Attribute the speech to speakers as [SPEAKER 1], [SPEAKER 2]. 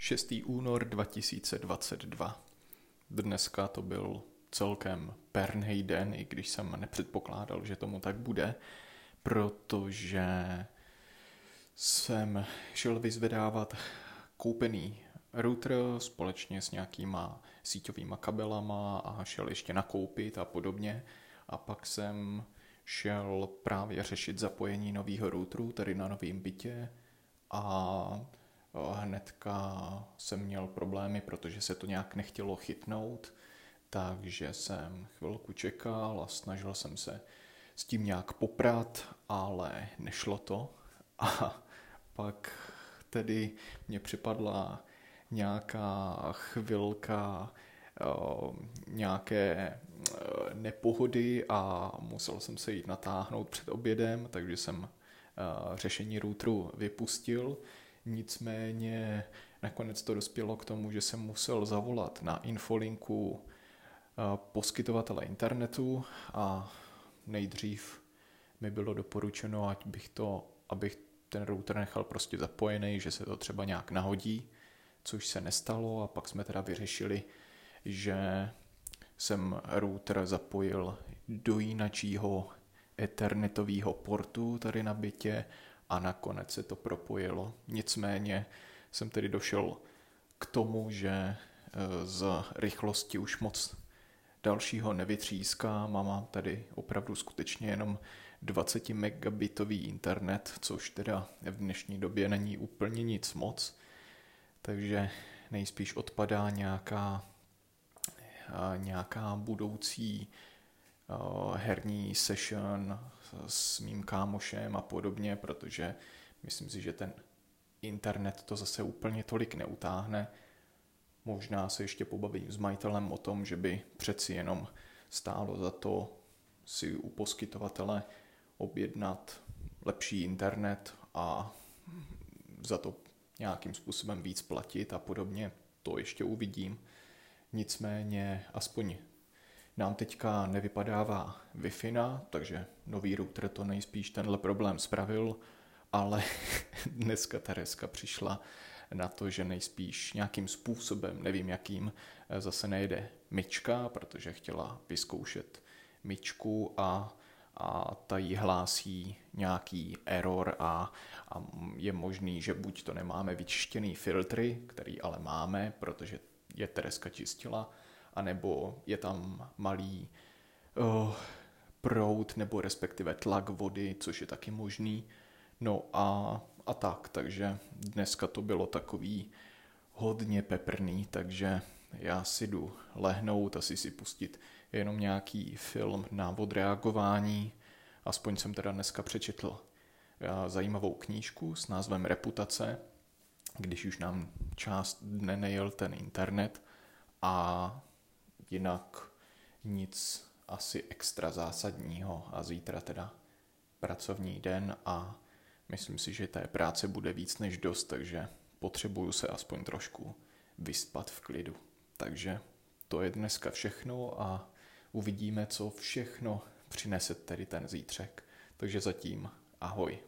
[SPEAKER 1] 6. únor 2022. Dneska to byl celkem pernej den, i když jsem nepředpokládal, že tomu tak bude, protože jsem šel vyzvedávat koupený router společně s nějakýma síťovýma kabelama a šel ještě nakoupit a podobně. A pak jsem šel právě řešit zapojení nového routeru, tady na novém bytě a hnedka jsem měl problémy, protože se to nějak nechtělo chytnout, takže jsem chvilku čekal a snažil jsem se s tím nějak poprat, ale nešlo to. A pak tedy mě připadla nějaká chvilka nějaké nepohody a musel jsem se jít natáhnout před obědem, takže jsem řešení routeru vypustil. Nicméně nakonec to dospělo k tomu, že jsem musel zavolat na infolinku poskytovatele internetu a nejdřív mi bylo doporučeno, ať bych to, abych ten router nechal prostě zapojený, že se to třeba nějak nahodí, což se nestalo a pak jsme teda vyřešili, že jsem router zapojil do jinačího ethernetového portu tady na bytě a nakonec se to propojilo. Nicméně jsem tedy došel k tomu, že e, z rychlosti už moc dalšího nevytříská. Mám tady opravdu skutečně jenom 20 megabitový internet, což teda v dnešní době není úplně nic moc. Takže nejspíš odpadá nějaká, nějaká budoucí herní session s mým kámošem a podobně, protože myslím si, že ten internet to zase úplně tolik neutáhne. Možná se ještě pobavím s majitelem o tom, že by přeci jenom stálo za to si u poskytovatele objednat lepší internet a za to nějakým způsobem víc platit a podobně. To ještě uvidím. Nicméně aspoň nám teďka nevypadává wi takže nový router to nejspíš tenhle problém spravil, ale dneska Tereska přišla na to, že nejspíš nějakým způsobem, nevím jakým, zase nejde myčka, protože chtěla vyzkoušet myčku a, a ta jí hlásí nějaký error a, a je možný, že buď to nemáme vyčištěný filtry, který ale máme, protože je Tereska čistila, anebo je tam malý uh, prout nebo respektive tlak vody, což je taky možný. No a, a tak, takže dneska to bylo takový hodně peprný, takže já si jdu lehnout, asi si pustit jenom nějaký film na odreagování. Aspoň jsem teda dneska přečetl eh, zajímavou knížku s názvem Reputace, když už nám část dne nejel ten internet a jinak nic asi extra zásadního a zítra teda pracovní den a myslím si, že té práce bude víc než dost, takže potřebuju se aspoň trošku vyspat v klidu. Takže to je dneska všechno a uvidíme, co všechno přinese tedy ten zítřek. Takže zatím ahoj.